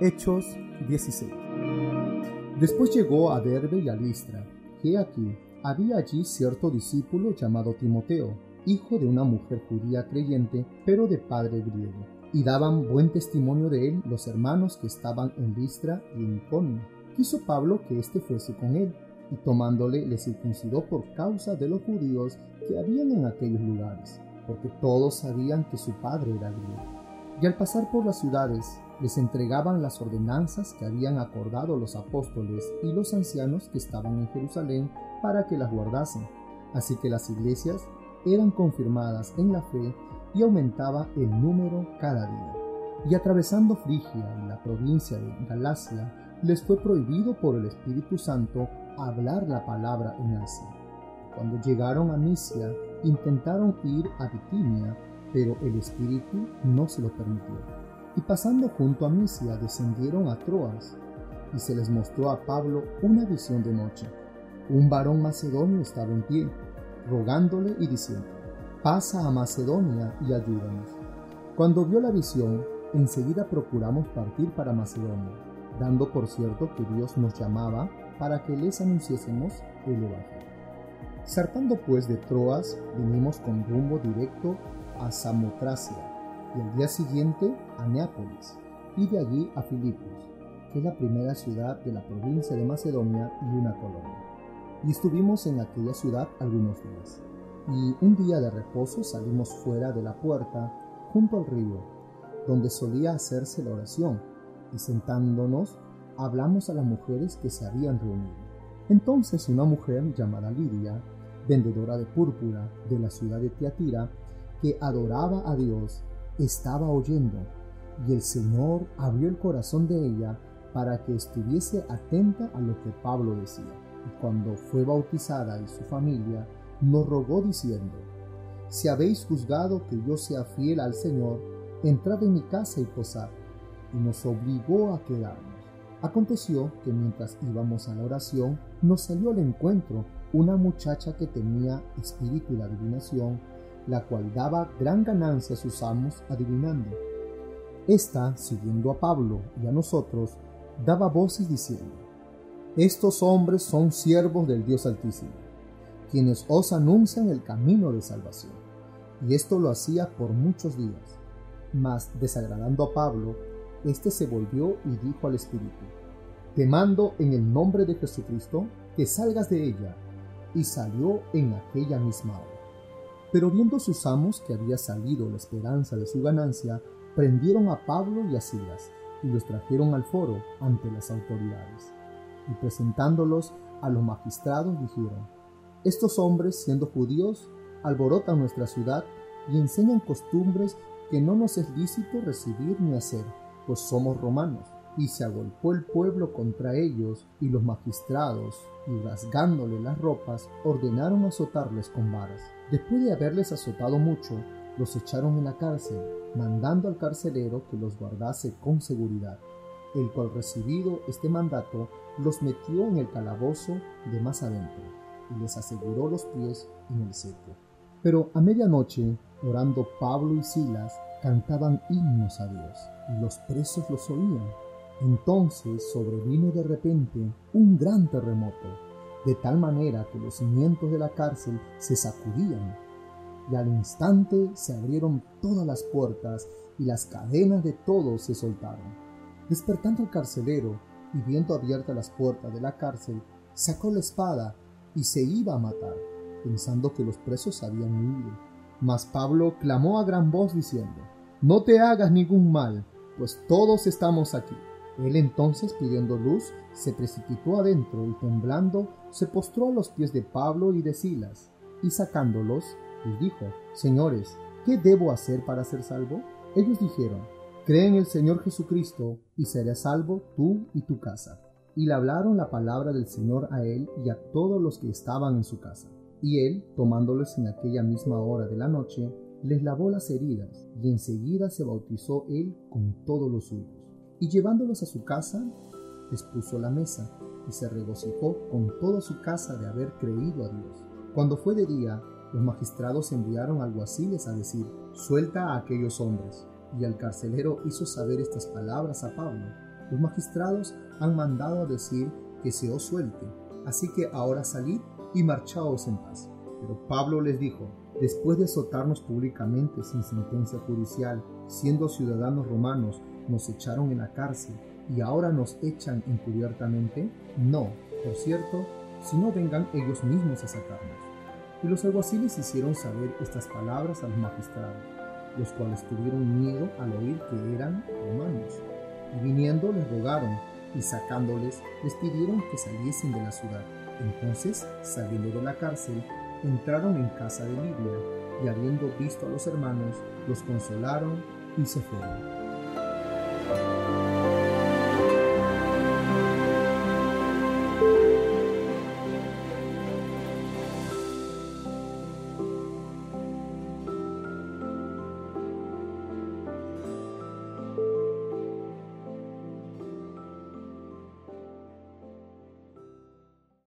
Hechos 16 Después llegó a Derbe y a Listra, que aquí había allí cierto discípulo llamado Timoteo, hijo de una mujer judía creyente, pero de padre griego, y daban buen testimonio de él los hermanos que estaban en Listra y en Iconio. Quiso Pablo que éste fuese con él, y tomándole le circuncidó por causa de los judíos que habían en aquellos lugares, porque todos sabían que su padre era griego. Y al pasar por las ciudades, les entregaban las ordenanzas que habían acordado los apóstoles y los ancianos que estaban en Jerusalén para que las guardasen. Así que las iglesias eran confirmadas en la fe y aumentaba el número cada día. Y atravesando Frigia y la provincia de Galacia, les fue prohibido por el Espíritu Santo hablar la palabra en Asia. Cuando llegaron a Misia, intentaron ir a Bitinia, pero el Espíritu no se lo permitió. Y pasando junto a Misia, descendieron a Troas, y se les mostró a Pablo una visión de noche. Un varón macedonio estaba en pie, rogándole y diciendo, pasa a Macedonia y ayúdanos. Cuando vio la visión, enseguida procuramos partir para Macedonia, dando por cierto que Dios nos llamaba para que les anunciésemos el Evangelio. Zarpando pues de Troas, vinimos con rumbo directo a Samotracia y al día siguiente a Neápolis y de allí a Filipos, que es la primera ciudad de la provincia de Macedonia y una colonia. Y estuvimos en aquella ciudad algunos días. Y un día de reposo salimos fuera de la puerta, junto al río, donde solía hacerse la oración, y sentándonos hablamos a las mujeres que se habían reunido. Entonces una mujer llamada Lidia, vendedora de púrpura de la ciudad de Tiatira, que adoraba a Dios, estaba oyendo, y el Señor abrió el corazón de ella para que estuviese atenta a lo que Pablo decía. Y cuando fue bautizada y su familia, nos rogó diciendo, Si habéis juzgado que yo sea fiel al Señor, entrad en mi casa y posad. Y nos obligó a quedarnos. Aconteció que mientras íbamos a la oración, nos salió al encuentro una muchacha que tenía espíritu de adivinación, la cual daba gran ganancia a sus amos adivinando. Esta, siguiendo a Pablo y a nosotros, daba voces diciendo, Estos hombres son siervos del Dios Altísimo, quienes os anuncian el camino de salvación. Y esto lo hacía por muchos días. Mas, desagradando a Pablo, éste se volvió y dijo al Espíritu, Te mando en el nombre de Jesucristo que salgas de ella. Y salió en aquella misma hora. Pero viendo sus amos que había salido la esperanza de su ganancia, prendieron a Pablo y a Silas y los trajeron al foro ante las autoridades. Y presentándolos a los magistrados dijeron, Estos hombres, siendo judíos, alborotan nuestra ciudad y enseñan costumbres que no nos es lícito recibir ni hacer pues somos romanos. Y se agolpó el pueblo contra ellos, y los magistrados, y rasgándole las ropas, ordenaron azotarles con varas. Después de haberles azotado mucho, los echaron en la cárcel, mandando al carcelero que los guardase con seguridad, el cual recibido este mandato, los metió en el calabozo de más adentro, y les aseguró los pies en el seco. Pero a medianoche, orando Pablo y Silas, cantaban himnos a Dios y los presos los oían. Entonces sobrevino de repente un gran terremoto, de tal manera que los cimientos de la cárcel se sacudían, y al instante se abrieron todas las puertas y las cadenas de todos se soltaron. Despertando el carcelero y viendo abiertas las puertas de la cárcel, sacó la espada y se iba a matar, pensando que los presos habían huido. Mas Pablo clamó a gran voz diciendo, no te hagas ningún mal, pues todos estamos aquí. Él entonces, pidiendo luz, se precipitó adentro y temblando, se postró a los pies de Pablo y de Silas, y sacándolos, les dijo, Señores, ¿qué debo hacer para ser salvo? Ellos dijeron, Cree en el Señor Jesucristo, y serás salvo tú y tu casa. Y le hablaron la palabra del Señor a él y a todos los que estaban en su casa. Y él, tomándolos en aquella misma hora de la noche, les lavó las heridas y enseguida se bautizó él con todos los suyos. Y llevándolos a su casa, les puso la mesa y se regocijó con toda su casa de haber creído a Dios. Cuando fue de día, los magistrados enviaron alguaciles a decir, suelta a aquellos hombres. Y el carcelero hizo saber estas palabras a Pablo, Los magistrados han mandado decir que se os suelte, así que ahora salid y marchaos en paz. Pero Pablo les dijo, después de azotarnos públicamente sin sentencia judicial, siendo ciudadanos romanos, nos echaron en la cárcel y ahora nos echan encubiertamente? No, por cierto, si no vengan ellos mismos a sacarnos. Y los alguaciles hicieron saber estas palabras a los magistrados, los cuales tuvieron miedo al oír que eran romanos. Y viniendo les rogaron, y sacándoles les pidieron que saliesen de la ciudad. Entonces, saliendo de la cárcel, entraron en casa de Lidia, y habiendo visto a los hermanos, los consolaron y se fueron. Thank you.